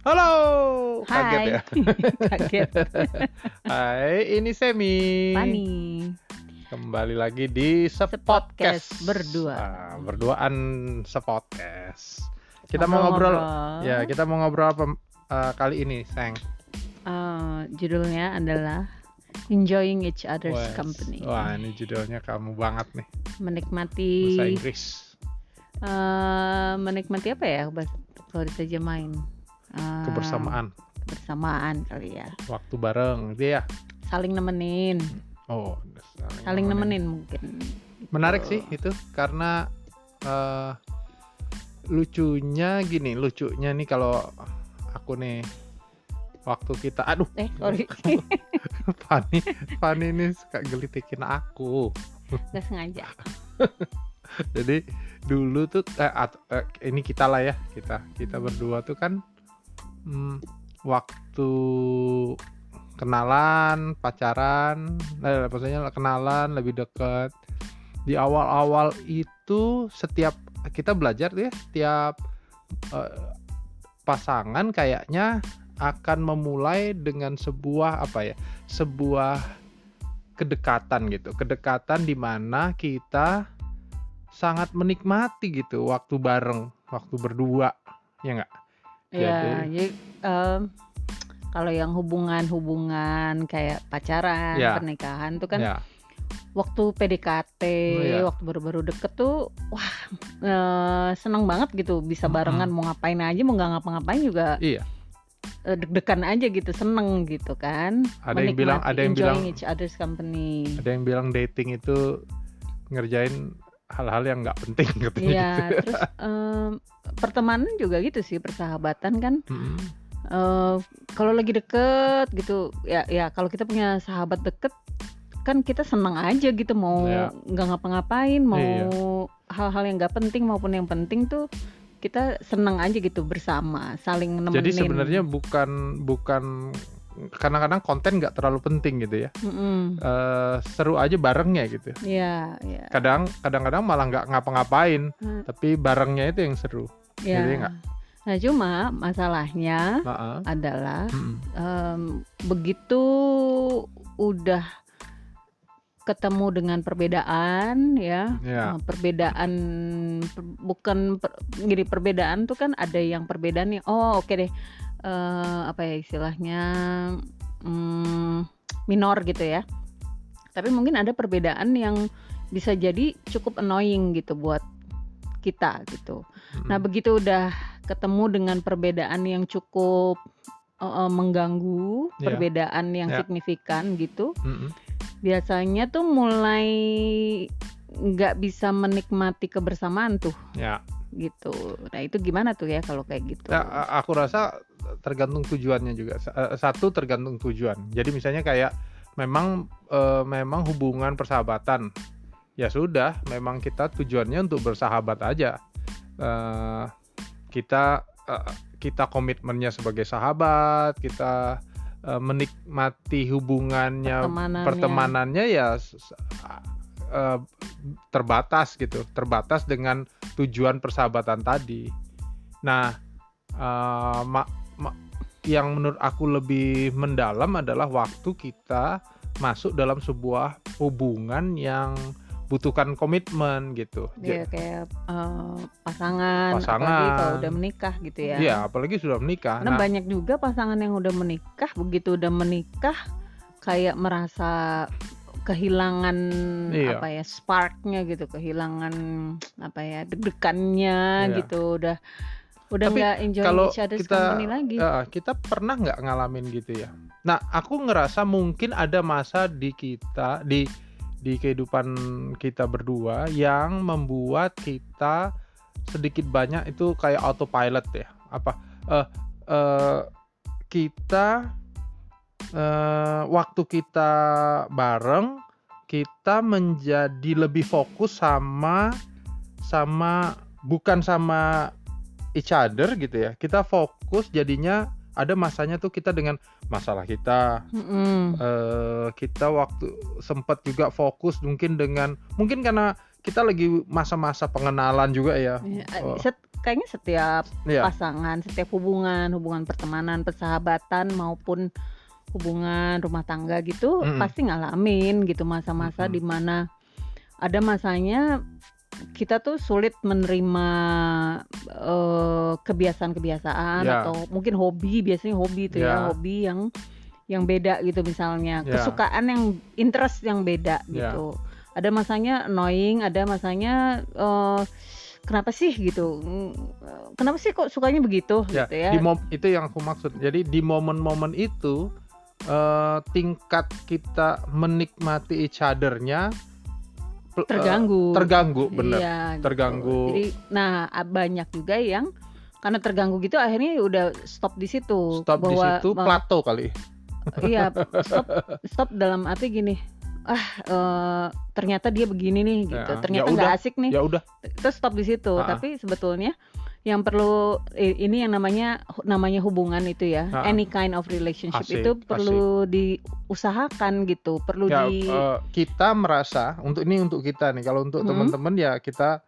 Halo. Kaget Hai. ya. Kaget. Hai, ini Semi. Fani. Kembali lagi di Sepodcast. Sepodcast berdua. Ah, berduaan Sepodcast. Kita mau ngobrol. Ngobrol-ngobrol. Ya, kita mau ngobrol apa eh, kali ini, Seng? Eh, judulnya adalah Enjoying Each Other's Wes. Company. Wah, ini judulnya kamu banget nih. Menikmati Bahasa Inggris. eh, menikmati apa ya kalau diterjemahin? Eh, Kebersamaan, Kebersamaan kali ya. waktu bareng, gitu ya. Saling nemenin, Oh, saling nemenin mungkin. Menarik Gitu. sih itu karena eh, lucunya gini, lucunya nih kalau aku nih waktu kita aduh Eh, sorry. Fani Fani ini suka gelitikin aku. Gak sengaja. Jadi dulu tuh eh, at- eh, ini kita lah ya, kita kita berdua tuh kan hmm, waktu kenalan, pacaran, eh, maksudnya kenalan lebih deket. Di awal-awal itu setiap kita belajar ya, setiap eh, pasangan kayaknya akan memulai dengan sebuah apa ya, sebuah kedekatan gitu, kedekatan di mana kita sangat menikmati gitu waktu bareng, waktu berdua, ya nggak? Ya, Jadi- jadi em, kalau yang hubungan-hubungan kayak pacaran, Ya. pernikahan tuh kan Ya, waktu PDKT, Oh, iya. waktu baru-baru deket tuh, wah eh, seneng banget gitu bisa barengan mau ngapain aja, mau nggak ngapa-ngapain juga iya. eh, deg-degan aja gitu, seneng gitu kan. Ada yang bilang, ada yang bilang, each other's company. ada yang bilang dating itu ngerjain hal-hal yang nggak penting katanya. Iya, gitu. terus em, pertemanan juga gitu sih, persahabatan kan. Mm-mm. eh kalau lagi deket gitu ya ya kalau kita punya sahabat deket kan kita senang aja gitu mau Iya. nggak ngapa-ngapain mau Iya. hal-hal yang nggak penting maupun yang penting tuh kita senang aja gitu bersama saling nemenin Jadi sebenarnya bukan bukan kadang-kadang konten nggak terlalu penting gitu ya. Mm-mm. Eh, seru aja barengnya gitu. ya ya Kadang kadang-kadang malah nggak ngapa-ngapain, Hmm. tapi barengnya itu yang seru. ya Jadi nggak? nah cuma masalahnya Heeh. adalah Mm-mm. em, begitu udah ketemu dengan perbedaan ya Ya. Uh, perbedaan per- bukan per, gini perbedaan tuh kan ada yang perbedaan nih oh oke deh Eh, apa ya istilahnya hmm, minor gitu ya tapi mungkin ada perbedaan yang bisa jadi cukup annoying gitu buat kita gitu nah begitu udah ketemu dengan perbedaan yang cukup eh, eh, mengganggu Iya. perbedaan yang Ya. signifikan gitu Mm-mm. biasanya tuh mulai nggak bisa menikmati kebersamaan tuh Ya. Gitu. Nah itu gimana tuh ya kalau kayak gitu? Ya, a- aku rasa tergantung tujuannya juga. Eh, Satu tergantung tujuan. Jadi misalnya kayak memang eh, memang hubungan persahabatan. Ya sudah, memang kita tujuannya untuk bersahabat aja. Eh, kita eh, kita komitmennya sebagai sahabat, kita menikmati hubungannya Pertemanannya. pertemanannya ya eh, terbatas gitu, terbatas dengan tujuan persahabatan tadi. Nah, eh, ma- ma- yang menurut aku lebih mendalam adalah waktu kita masuk dalam sebuah hubungan yang butuhkan komitmen gitu. Dia kayak eh, pasangan, Pasangan. apalagi kalau udah menikah gitu ya. Iya, apalagi sudah menikah. Karena Nah, banyak juga pasangan yang udah menikah, begitu udah menikah kayak merasa kehilangan Iya. apa ya sparknya gitu, kehilangan apa ya deg-degannya Iya. gitu, udah udah nggak enjoy kalau each other's kita- company lagi. eh, kita pernah nggak ngalamin gitu ya? Nah, aku ngerasa mungkin ada masa di kita di di kehidupan kita berdua yang membuat kita sedikit banyak itu kayak autopilot ya. Apa eh eh, kita eh, waktu kita bareng kita menjadi lebih fokus sama sama bukan sama each other gitu ya. Kita fokus jadinya ada masanya tuh kita dengan masalah kita Mm-mm. eh kita waktu sempat juga fokus mungkin dengan mungkin karena kita lagi masa-masa pengenalan juga ya Ya, Oh. set- kayaknya setiap Iya. pasangan, setiap hubungan, hubungan pertemanan, persahabatan maupun hubungan rumah tangga gitu Mm-mm. pasti ngalamin gitu masa-masa Mm-mm. di mana ada masanya kita tuh sulit menerima eh, kebiasaan-kebiasaan Ya. atau mungkin hobi biasanya hobi itu ya Ya. hobi yang yang beda gitu misalnya Ya. kesukaan yang interest yang beda Ya. gitu ada masanya annoying ada masanya eh, kenapa sih gitu Mm, kenapa sih kok sukanya begitu Ya, gitu ya di mom itu yang aku maksud. Jadi di momen-momen itu eh, tingkat kita menikmati each other-nya eh, terganggu terganggu, bener. Iya, gitu. Terganggu. jadi nah banyak juga yang karena terganggu gitu akhirnya udah stop di situ Stop di bahwa situ bahwa- plato kali. iya stop stop dalam arti gini ah eh, ternyata dia begini nih gitu Ya, ternyata ya nggak asik nih Ya udah, terus stop di situ Ah. tapi sebetulnya yang perlu ini yang namanya namanya hubungan itu ya Ah. any kind of relationship Asik, itu perlu diusahakan gitu perlu ya di eh, kita merasa untuk ini untuk kita nih. Kalau untuk Hmm. teman-teman ya kita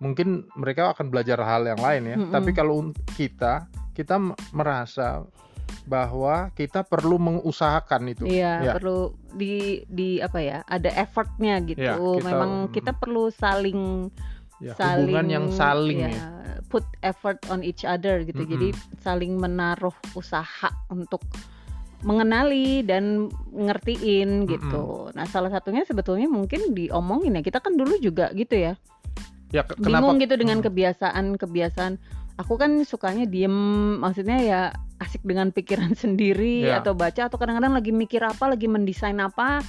mungkin mereka akan belajar hal yang lain ya. Mm-mm. Tapi kalau kita kita merasa bahwa kita perlu mengusahakan itu. Iya, Ya. perlu di di apa ya? Ada effortnya gitu. Ya, kita- Memang kita perlu saling Ya, saling hubungan yang saling ya, ya. put effort on each other gitu. Mm-mm. Jadi saling menaruh usaha untuk mengenali dan ngertiin gitu. Nah, salah satunya sebetulnya mungkin diomongin ya. Kita kan dulu juga gitu ya. Ya ke- Bingung kenapa gitu dengan Hmm. kebiasaan-kebiasaan. Aku kan sukanya diem, maksudnya ya asik dengan pikiran sendiri Ya. atau baca atau kadang-kadang lagi mikir apa, lagi mendesain apa,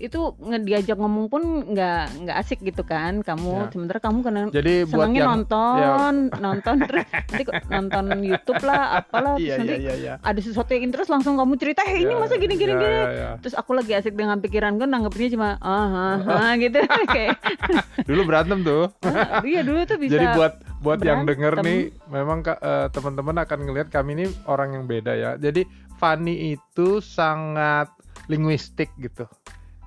itu diajak ngomong pun nggak nggak asik gitu kan kamu. Ya. Sementara kamu kadang Jadi buat senangnya yang nonton, nonton terus nanti nonton YouTube lah, apalah terus iya nanti iya iya iya. ada sesuatu yang interest langsung kamu cerita, eh ini Ya, masa gini gini ya, gini. ya, ya. Terus aku lagi asik dengan pikiran gue nanggepnya cuma ah ah, ah gitu kayak Dulu berantem tuh. ah, iya dulu tuh bisa Jadi buat buat yang berantem. denger nih, memang eh, teman-teman akan ngelihat kami ini orang yang beda ya. Jadi Fanny itu sangat linguistik gitu.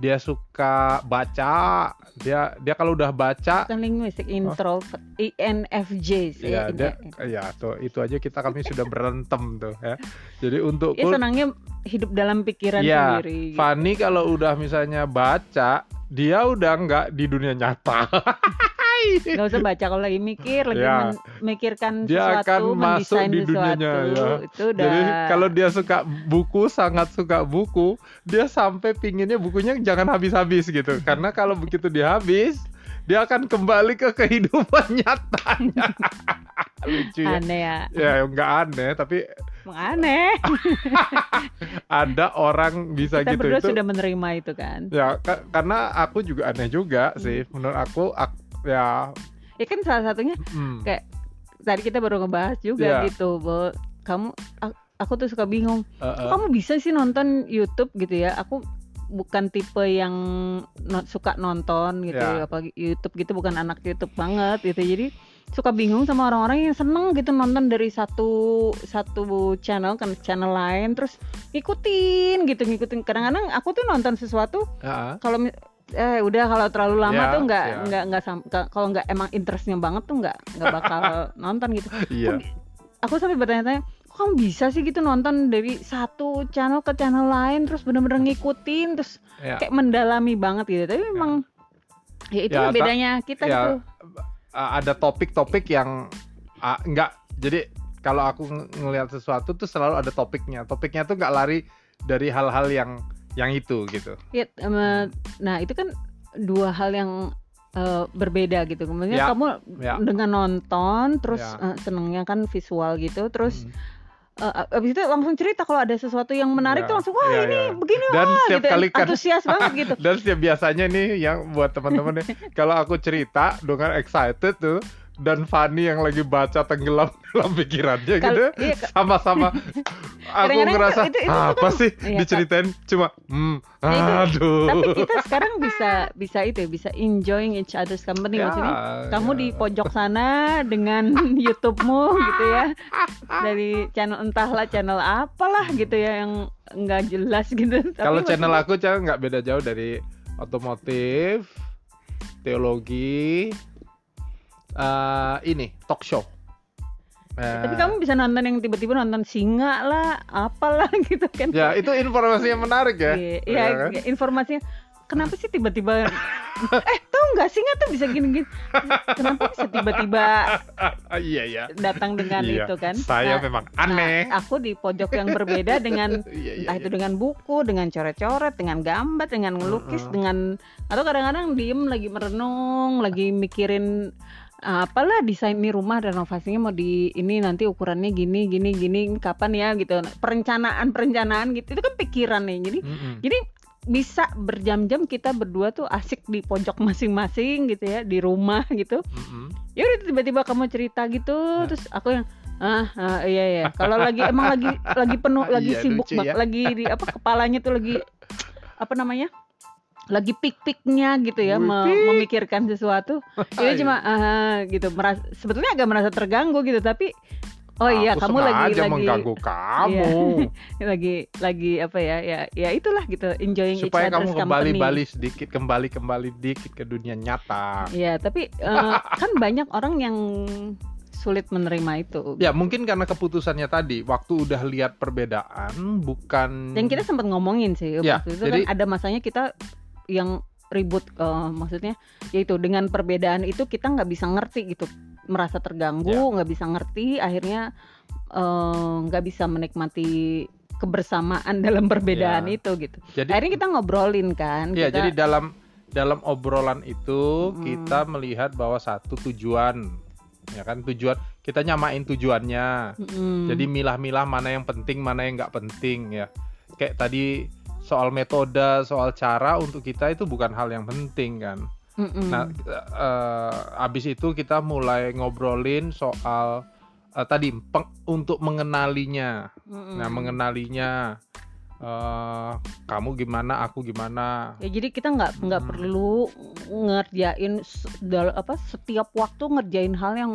Dia suka baca. Dia dia kalau udah baca bukan linguistik introvert INFJ sih ya ini. dia ya tuh itu aja kita kami sudah berantem tuh ya. Jadi untuk ya senangnya hidup dalam pikiran Iya, sendiri Fanny kalau udah misalnya baca, dia udah nggak di dunia nyata. nggak usah baca kalau lagi mikir lagi Ya. men- memikirkan Dia sesuatu akan masuk di sesuatu dunianya, ya. itu udah Jadi kalau dia suka buku, sangat suka buku, dia sampai pinginnya bukunya jangan habis-habis gitu. Karena kalau begitu dia habis, dia akan kembali ke kehidupan nyatanya. Lucu ya. aneh ya Ya nggak aneh, tapi aneh ada orang bisa kita gitu berdua itu. sudah menerima itu kan Ya ka- karena aku juga aneh juga sih. Menurut aku, ak- ya. ya kan salah satunya hmm, Kayak- tadi kita baru ngebahas juga Iya. gitu bahwa kamu aku tuh suka bingung Kok eh, kamu bisa sih nonton YouTube gitu ya aku bukan tipe yang no- suka nonton gitu Ya. ya. apalagi YouTube gitu bukan anak YouTube banget gitu jadi suka bingung sama orang-orang yang seneng gitu nonton dari satu satu channel ke channel lain terus ngikutin gitu ngikutin kadang-kadang aku tuh nonton sesuatu eh, kalau mi- eh udah kalau terlalu lama Ya, tuh nggak ya. nggak nggak nggak- kalau nggak emang interestnya banget tuh nggak nggak bakal nonton gitu iya. aku sampai bertanya-tanya kok kamu bisa sih gitu nonton dari satu channel ke channel lain terus bener-bener ngikutin terus Ya. kayak mendalami banget gitu tapi memang ya itu Ya, ta- bedanya kita ya, gitu ada topik-topik yang uh, enggak jadi kalau aku ng- ngelihat sesuatu tuh selalu ada topiknya topiknya tuh nggak lari dari hal-hal yang yang itu gitu Ya, em, nah itu kan dua hal yang eh, berbeda gitu kemudian Ya, kamu ya. dengan nonton terus Ya. eh, senengnya kan visual gitu terus Hmm. eh, abis itu langsung cerita kalau ada sesuatu yang menarik Ya, tuh langsung wah ya, ini ya. begini dan wah setiap gitu kali kan antusias banget gitu dan setiap biasanya nih yang buat teman-teman nih kalau aku cerita dengan excited tuh dan Fanny yang lagi baca tenggelam dalam pikirannya Kal- gitu iya, ka- sama-sama. Aku ngerasa itu- itu- itu apa kan- sih iya, diceritain? Cuma hmm Nah, itu- aduh. Tapi kita sekarang bisa bisa itu ya, bisa enjoying each other's company. Ya, maksudnya kamu ya. di pojok sana dengan YouTube-mu gitu ya. Dari channel entahlah channel apalah gitu ya yang nggak jelas gitu. Kalau channel aku cah nggak beda jauh dari otomotif, teologi, eh ini talk show. Nah, Tapi kamu bisa nonton yang tiba-tiba nonton singa lah, apalah gitu kan. ya itu informasi yang menarik ya. Iya, Iya iya, kan? informasinya kenapa sih tiba-tiba eh tahu nggak singa tuh bisa gini-gini kenapa bisa tiba-tiba iya ya. datang dengan Iya, itu kan Saya Nah, memang nah, aneh. aku di pojok yang berbeda dengan Iya, iya, entah itu iya. dengan buku dengan coret-coret dengan gambar dengan ngelukis Mm-mm. dengan atau kadang-kadang diem lagi merenung lagi mikirin apalah desain ini rumah renovasinya mau di ini nanti ukurannya gini gini gini kapan ya gitu perencanaan perencanaan gitu itu kan pikiran nih jadi Mm-mm. jadi bisa berjam-jam kita berdua tuh asik di pojok masing-masing gitu ya di rumah gitu Mm-mm. ya udah tiba-tiba kamu cerita gitu Nah. terus aku yang ah, ah, iya iya kalau lagi emang lagi lagi penuh lagi Iya, sibuk ya. lagi di apa kepalanya tuh lagi apa namanya lagi pik-piknya gitu ya Wih, me- pik. memikirkan sesuatu ini Iya. cuma ah, gitu meras sebetulnya agak merasa terganggu gitu tapi oh iya Aku kamu lagi lagi mengganggu kamu lagi lagi apa ya ya ya itulah gitu enjoying supaya each kamu kembali balik sedikit kembali kembali dikit ke dunia nyata. Ya, tapi eh, kan banyak orang yang sulit menerima itu. Ya mungkin karena keputusannya tadi waktu udah lihat perbedaan bukan Dan kita sempat ngomongin sih, Ya, waktu itu jadi- kan ada masanya kita yang ribut, eh, maksudnya yaitu dengan perbedaan itu kita nggak bisa ngerti gitu, merasa terganggu, Ya. nggak bisa ngerti, akhirnya eh, nggak bisa menikmati kebersamaan dalam perbedaan Ya. itu gitu. jadi Akhirnya kita ngobrolin kan, ya kita- jadi dalam dalam obrolan itu Mm. kita melihat bahwa satu tujuan ya kan tujuan kita nyamain tujuannya. Mm-mm. Jadi milah-milah mana yang penting, mana yang nggak penting ya. Kayak tadi soal metode, soal cara untuk kita itu bukan hal yang penting kan. Mm-mm. Nah, eh, abis itu kita mulai ngobrolin soal eh, tadi peng- untuk mengenalinya. Mm-mm. Nah, mengenalinya eh, kamu gimana, aku gimana. Ya jadi kita nggak nggak Hmm. perlu ngerjain dal- apa setiap waktu ngerjain hal yang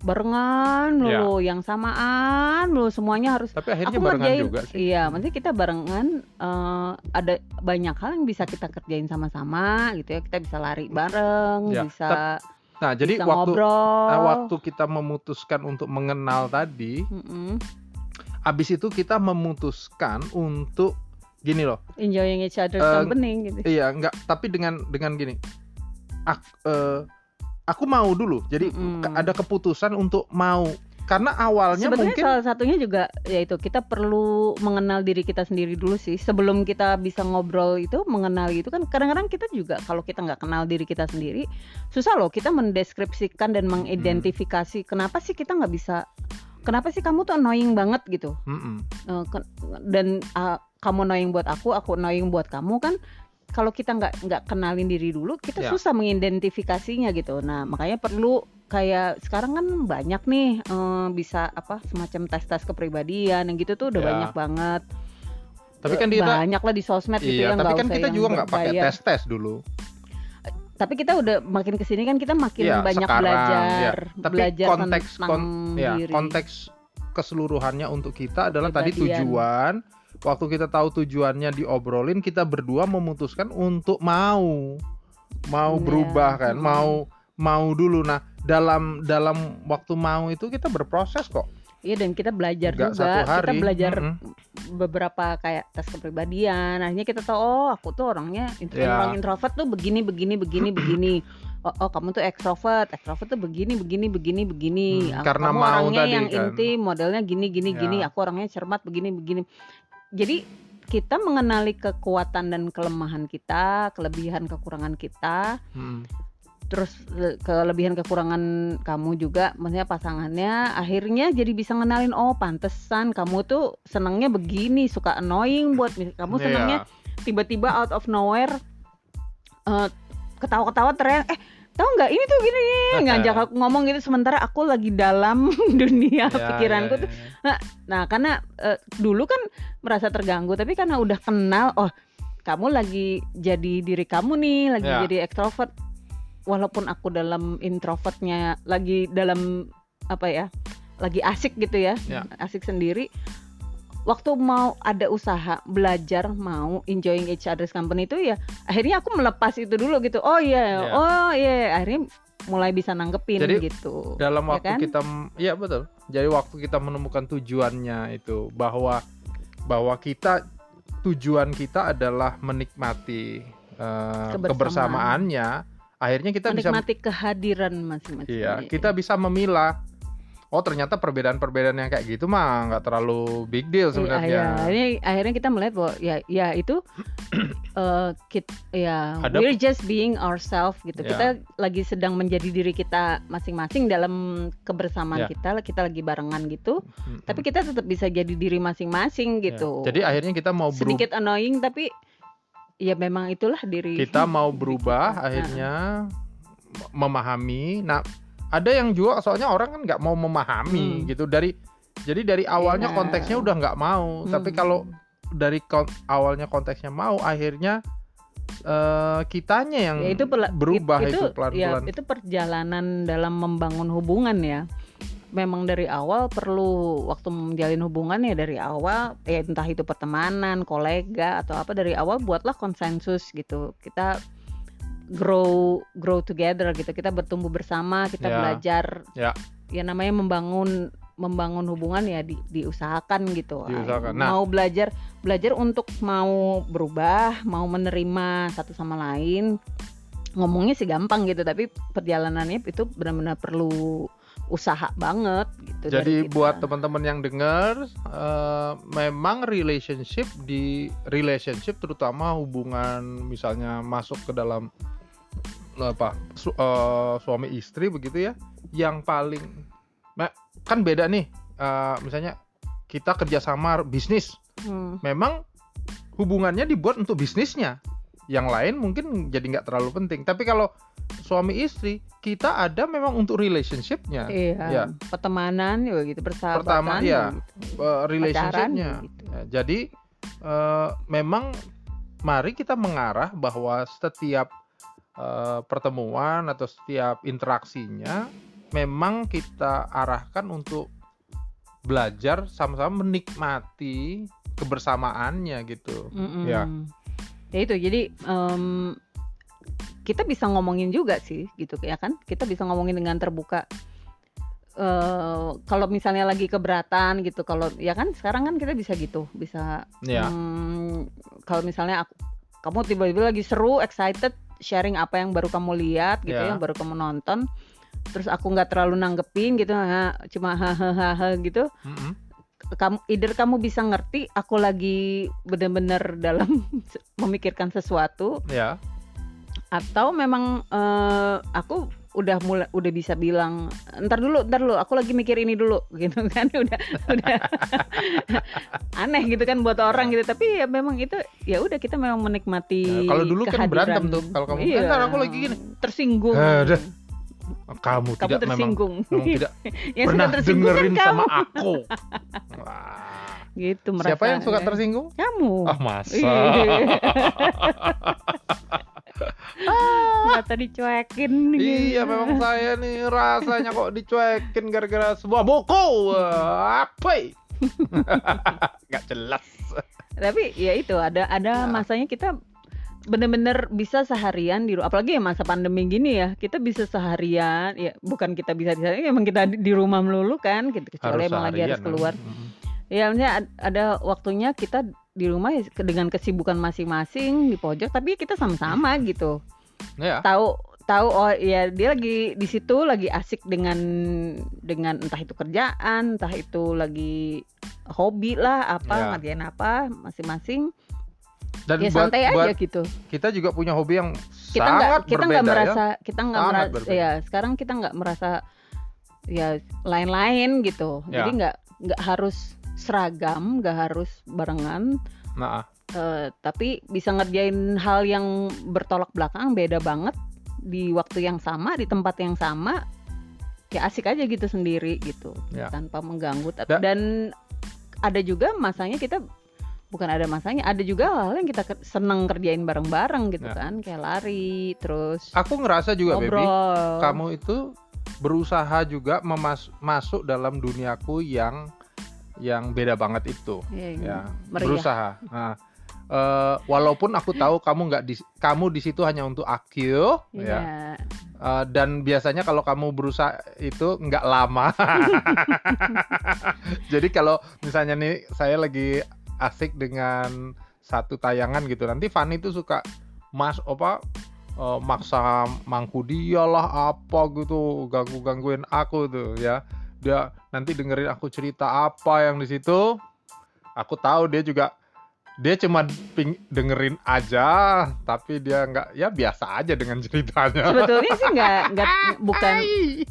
barengan Ya. loh, yang samaan loh, semuanya harus Tapi akhirnya aku barengan ngerjain. juga sih. Iya, maksudnya kita barengan eh, ada banyak hal yang bisa kita kerjain sama-sama gitu ya. Kita bisa lari bareng, Ya, bisa Nah, jadi bisa waktu ngobrol. nah, waktu kita memutuskan untuk mengenal tadi, Mm-mm. abis itu kita memutuskan untuk gini loh. enjoying each other's Eh, company gitu. Iya, enggak, tapi dengan dengan gini. Ak, eh, aku mau dulu. Jadi ke- ada keputusan untuk mau. Karena awalnya Sebenarnya mungkin salah satunya juga yaitu kita perlu mengenal diri kita sendiri dulu sih sebelum kita bisa ngobrol itu mengenal itu kan kadang-kadang kita juga kalau kita nggak kenal diri kita sendiri susah loh kita mendeskripsikan dan mengidentifikasi kenapa sih kita nggak bisa kenapa sih kamu tuh annoying banget gitu Mm-mm. Eh, ke- dan uh, kamu annoying buat aku aku annoying buat kamu kan kalau kita nggak nggak kenalin diri dulu kita Ya. susah mengidentifikasinya gitu nah makanya perlu kayak sekarang kan banyak nih eh, bisa apa semacam tes tes kepribadian yang gitu tuh udah Ya. banyak banget Tapi kan kita banyak lah di sosmed gitu iya, ya tapi kan kita yang juga nggak pakai tes tes dulu. tapi kita udah makin ke sini kan kita makin Iya, banyak sekarang, belajar ya. Tapi belajar konteks tentang kon- ya, diri konteks keseluruhannya untuk kita adalah tadi Kepribadian. tujuan. Waktu kita tahu tujuannya diobrolin, kita berdua memutuskan untuk mau mau Iya, berubah kan, mm. mau mau dulu. Nah, dalam dalam waktu mau itu kita berproses kok. Iya dan kita belajar Nggak juga satu hari. kita belajar Mm-mm. beberapa kayak tes kepribadian akhirnya kita tahu oh aku tuh orangnya intro- Ya. orang introvert tuh begini begini begini begini oh, oh kamu tuh ekstrovert ekstrovert tuh begini begini begini begini Hmm, karena kamu mau orangnya tadi yang kan. intim modelnya gini gini Ya. gini aku orangnya cermat begini begini jadi kita mengenali kekuatan dan kelemahan kita kelebihan kekurangan kita Mm. terus le- kelebihan kekurangan kamu juga maksudnya pasangannya akhirnya jadi bisa ngenalin oh pantesan kamu tuh senangnya begini suka annoying buat kamu Iya. senangnya tiba-tiba out of nowhere eh, ketawa-ketawa teriak eh tahu nggak ini tuh gini nih ngajak aku ngomong gitu sementara aku lagi dalam dunia Ya, pikiranku ya, tuh ya. Nah, karena eh, dulu kan merasa terganggu, tapi karena udah kenal, oh, kamu lagi jadi diri kamu nih, lagi Ya. jadi ekstrovert. Walaupun aku dalam introvertnya lagi dalam apa ya? Lagi asik gitu ya. Ya. Asik sendiri. Waktu mau ada usaha, belajar, mau enjoying each other's company itu ya akhirnya aku melepas itu dulu gitu. Oh iya, Ya. oh iya, akhirnya mulai bisa nanggepin Jadi, gitu. dalam Ya waktu kan? kita iya betul jadi waktu kita menemukan tujuannya itu bahwa bahwa kita tujuan kita adalah menikmati eh, Kebersamaan. kebersamaannya akhirnya kita bisa menikmati kehadiran masing-masing. iya kita bisa memilah oh ternyata perbedaan-perbedaan yang kayak gitu mah nggak terlalu big deal Iya, sebenarnya iya. Ini akhirnya kita melihat bahwa ya ya itu eh kit ya Ada- we're just being ourselves gitu. Ya. Kita lagi sedang menjadi diri kita masing-masing dalam kebersamaan Ya. kita, kita lagi barengan gitu. Mm-mm. Tapi kita tetap bisa jadi diri masing-masing Ya. gitu. jadi akhirnya kita mau berubah sedikit annoying tapi ya memang itulah diri kita mau berubah kita. akhirnya memahami nah ada yang juga soalnya orang kan nggak mau memahami Hmm. gitu dari jadi dari awalnya Iya. konteksnya udah nggak mau Hmm. tapi kalau dari kon- awalnya konteksnya mau akhirnya eh, kitanya yang ya itu berubah it- itu ya, pelan-pelan itu perjalanan dalam membangun hubungan ya memang dari awal perlu waktu menjalin hubungan ya dari awal ya entah itu pertemanan kolega atau apa dari awal buatlah konsensus gitu kita grow grow together gitu kita bertumbuh bersama kita Ya. belajar Ya. ya namanya membangun membangun hubungan ya di, diusahakan gitu Diusahakan. Nah. mau belajar belajar untuk mau berubah mau menerima satu sama lain ngomongnya sih gampang gitu tapi perjalanannya itu benar-benar perlu usaha banget gitu Jadi buat teman-teman yang dengar, eh, memang relationship di relationship terutama hubungan misalnya masuk ke dalam apa su- eh, suami istri begitu ya, yang paling kan beda nih, eh, misalnya kita kerjasama bisnis, Hmm. memang hubungannya dibuat untuk bisnisnya, yang lain mungkin jadi nggak terlalu penting. Tapi kalau suami istri kita ada memang untuk relationshipnya. iya ya. pertemanan juga gitu persahabatan Pertama, iya. gitu. uh, relationshipnya. Pacaran gitu. Ya, jadi uh, memang mari kita mengarah bahwa setiap uh, pertemuan atau setiap interaksinya memang kita arahkan untuk belajar sama-sama menikmati kebersamaannya gitu. Mm-mm. Ya. Ya itu jadi em, kita bisa ngomongin juga sih gitu ya kan kita bisa ngomongin dengan terbuka eh kalau misalnya lagi keberatan gitu kalau ya kan sekarang kan kita bisa gitu bisa Ya. hmm, kalau misalnya aku kamu tiba-tiba lagi seru excited sharing apa yang baru kamu lihat gitu Ya. yang baru kamu nonton terus aku nggak terlalu nanggepin gitu ha, cuma hahaha gitu Mm-mm. kamu either kamu bisa ngerti aku lagi benar-benar dalam memikirkan sesuatu Ya. atau memang eh, aku udah mulai udah bisa bilang ntar dulu ntar dulu aku lagi mikir ini dulu gitu kan udah udah aneh gitu kan buat orang gitu tapi ya memang itu ya udah kita memang menikmati Ya, kalau dulu kan kehadiran. berantem tuh. Kalau kamu, iya, "Ntar aku lagi gini." tersinggung Eh, dah. Kamu, kamu tidak memang, tersinggung memang tidak yang pernah tersinggung kan dengerin kamu sama aku. Wah. gitu Siapa yang suka merasa- tersinggung? kamu Ah masa. Mata dicuekin gitu. iya memang saya nih rasanya kok dicuekin gara-gara sebuah buku. Apa? ya? Gak jelas. Tapi ya itu ada ada Ya. masanya kita bener-bener bisa seharian di ru- apalagi ya masa pandemi gini ya kita bisa seharian ya bukan kita bisa di sana emang kita di, rumah melulu kan gitu kecuali emang lagi harus keluar mm. ya maksudnya ad- ada waktunya kita di rumah ya dengan kesibukan masing-masing di pojok tapi kita sama-sama gitu Ya. tahu tahu oh ya dia lagi di situ lagi asik dengan dengan entah itu kerjaan entah itu lagi hobi lah apa Ya. ngerjain apa masing-masing Dan ya buat, santai aja buat gitu kita juga punya hobi yang kita sangat nggak kita nggak berbeda merasa ya. kita nggak merasa berbeda. ya sekarang kita nggak merasa ya lain-lain gitu Ya. jadi nggak nggak harus seragam nggak harus barengan. Nah, eh, tapi bisa ngerjain hal yang bertolak belakang beda banget. Di waktu yang sama di tempat yang sama ya asik aja gitu sendiri gitu. Ya. tanpa mengganggu. Da- dan ada juga masanya kita bukan ada masanya ada juga hal yang kita seneng kerjain bareng-bareng gitu Ya. kan. Kayak lari terus aku ngerasa juga baby ngobrol. kamu itu berusaha juga memas- masuk dalam duniaku yang yang beda banget itu Iya, iya. ya Meriah. berusaha nah eh, walaupun aku tahu kamu nggak di kamu di situ hanya untuk aku Iya. ya Uh, dan biasanya kalau kamu berusaha itu nggak lama. Jadi kalau misalnya nih saya lagi asik dengan satu tayangan gitu, nanti Fanny itu suka mas apa uh, maksa mangku dia lah apa gitu ganggu gangguin aku tuh ya dia nanti dengerin aku cerita apa yang di situ. Aku tahu dia juga dia cuma ping, dengerin aja tapi dia nggak ya biasa aja dengan ceritanya. Sebetulnya sih nggak nggak bukan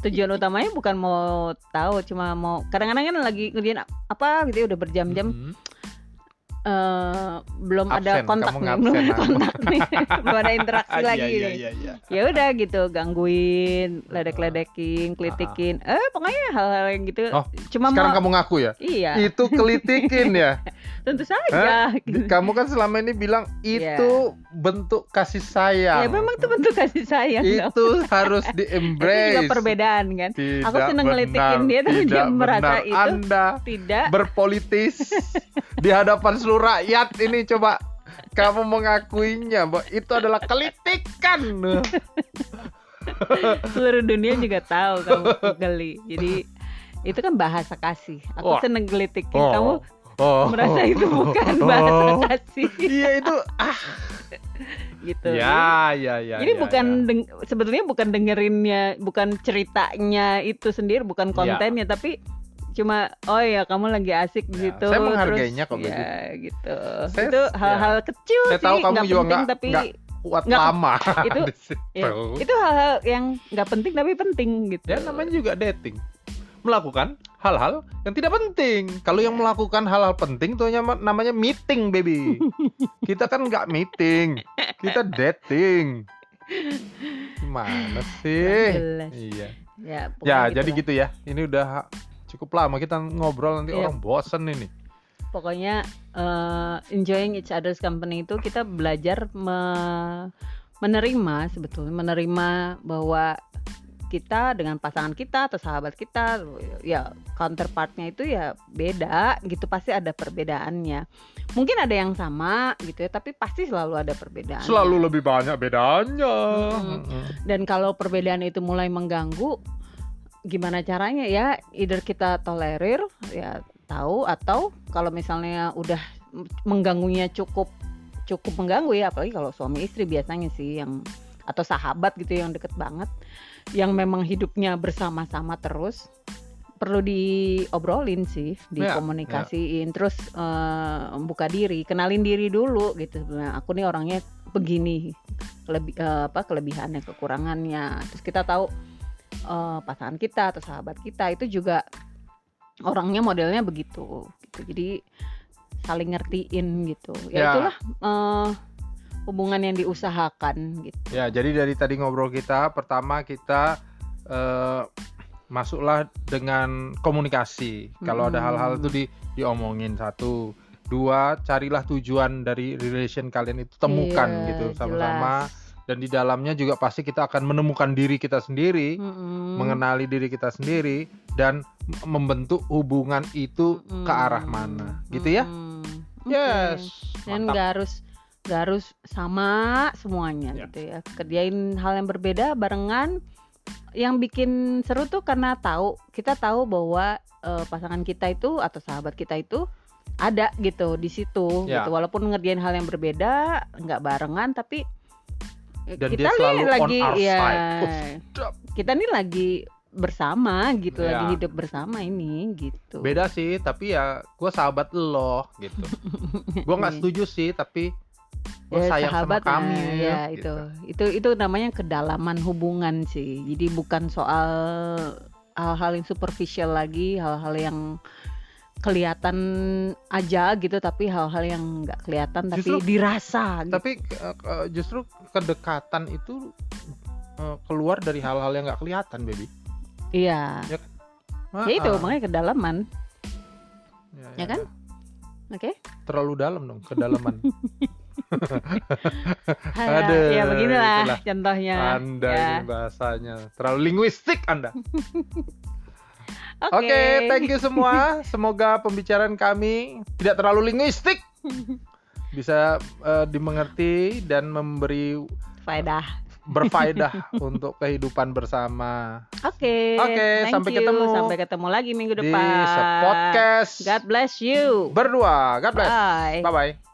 tujuan utamanya bukan mau tahu cuma mau kadang-kadang kan lagi ngerjain apa gitu ya udah berjam-jam. Mm -hmm. Uh, belum absen, ada kontak nih, belum ada kontak nih, belum ada interaksi ah, lagi iya, iya, iya. Ya udah gitu, gangguin, ledek-ledekin, kelitikin, uh. eh pokoknya hal-hal yang gitu. Oh, Cuma sekarang mau... kamu ngaku ya? Iya. Itu kelitikin ya? Tentu saja. Gitu. Kamu kan selama ini bilang iya. itu yeah. bentuk kasih sayang. Ya memang itu bentuk kasih sayang. Itu harus di embrace. itu juga perbedaan kan. Tidak Aku seneng ngelitikin dia tapi dia merasa itu Anda tidak berpolitis di hadapan seluruh rakyat ini coba kamu mengakuinya bahwa itu adalah kelitikan. seluruh dunia juga tahu kamu geli. Jadi itu kan bahasa kasih. Aku seneng gelitikin oh. kamu. Oh. Merasa itu bukan bahasa oh. kasih. Iya itu ah gitu. Ya, ya, ya. Ini ya, bukan ya. Deng sebetulnya bukan dengerinnya, bukan ceritanya itu sendiri, bukan iya. kontennya, ya. tapi cuma oh ya kamu lagi asik ya, gitu saya menghargainya kok ya gitu saya, itu hal-hal ya. kecil saya sih tahu kamu juga penting gak, tapi gak kuat gak, lama itu ya, itu hal-hal yang nggak penting tapi penting gitu ya namanya juga dating melakukan hal-hal yang tidak penting. Kalau yang melakukan hal-hal penting tuh namanya meeting, baby. kita kan nggak meeting, kita dating. Gimana sih? Iya. Ya, ya gitu jadi lah. gitu ya. Ini udah cukup lama kita ngobrol nanti yeah. orang bosen ini. Pokoknya uh, enjoying each other's company itu kita belajar me menerima sebetulnya menerima bahwa kita dengan pasangan kita atau sahabat kita ya counterpartnya itu ya beda gitu pasti ada perbedaannya. Mungkin ada yang sama gitu ya tapi pasti selalu ada perbedaan selalu lebih banyak bedanya. Hmm. dan kalau perbedaan itu mulai mengganggu gimana caranya ya either kita tolerir ya tahu atau kalau misalnya udah mengganggunya cukup cukup mengganggu ya apalagi kalau suami istri biasanya sih yang atau sahabat gitu yang deket banget yang memang hidupnya bersama-sama terus perlu diobrolin sih ya, dikomunikasiin. Ya. terus uh, buka diri kenalin diri dulu gitu. Nah, aku nih orangnya begini lebih uh, apa kelebihannya kekurangannya. Terus kita tahu uh, pasangan kita atau sahabat kita itu juga orangnya modelnya begitu gitu. Jadi saling ngertiin gitu. Ya, ya. itulah uh, hubungan yang diusahakan gitu. Ya jadi dari tadi ngobrol kita pertama kita uh, masuklah dengan komunikasi. Kalau hmm. ada hal-hal itu di diomongin. Satu dua carilah tujuan dari relation kalian itu temukan iya, gitu sama-sama dan di dalamnya juga pasti kita akan menemukan diri kita sendiri, mm-hmm. mengenali diri kita sendiri dan membentuk hubungan itu mm-hmm. ke arah mana, gitu ya? Mm-hmm. Yes. Dan nggak harus nggak harus sama semuanya yeah. gitu ya. Kerjain hal yang berbeda barengan. Yang bikin seru tuh karena tahu kita tahu bahwa uh, pasangan kita itu atau sahabat kita itu ada gitu di situ yeah. gitu walaupun ngerjain hal yang berbeda nggak barengan tapi dan kita dia selalu lagi, on our ya, side. kita nih lagi bersama gitu ya. lagi hidup bersama ini gitu. Beda sih tapi ya gue sahabat lo gitu. Gue nggak setuju sih tapi gue ya, sayang sahabat, sama kami nah, ya gitu. itu. Itu itu namanya kedalaman hubungan sih. Jadi bukan soal hal-hal yang superficial lagi hal-hal yang kelihatan aja gitu tapi hal-hal yang nggak kelihatan tapi justru, dirasa gitu. tapi uh, justru kedekatan itu uh, keluar dari hal-hal yang nggak kelihatan baby iya ya, ah, ya itu makanya kedalaman ya, ya, ya kan ya. oke okay? terlalu dalam dong kedalaman Aduh, ya beginilah itulah. contohnya anda ya. ini bahasanya terlalu linguistik anda Oke, okay. okay, thank you semua. Semoga pembicaraan kami tidak terlalu linguistik. Bisa uh, dimengerti dan memberi faedah berfaedah untuk kehidupan bersama. Oke. Oke, thank sampai you. ketemu Sampai ketemu lagi minggu Di depan. podcast God bless you. berdua. God bless. Bye. Bye bye.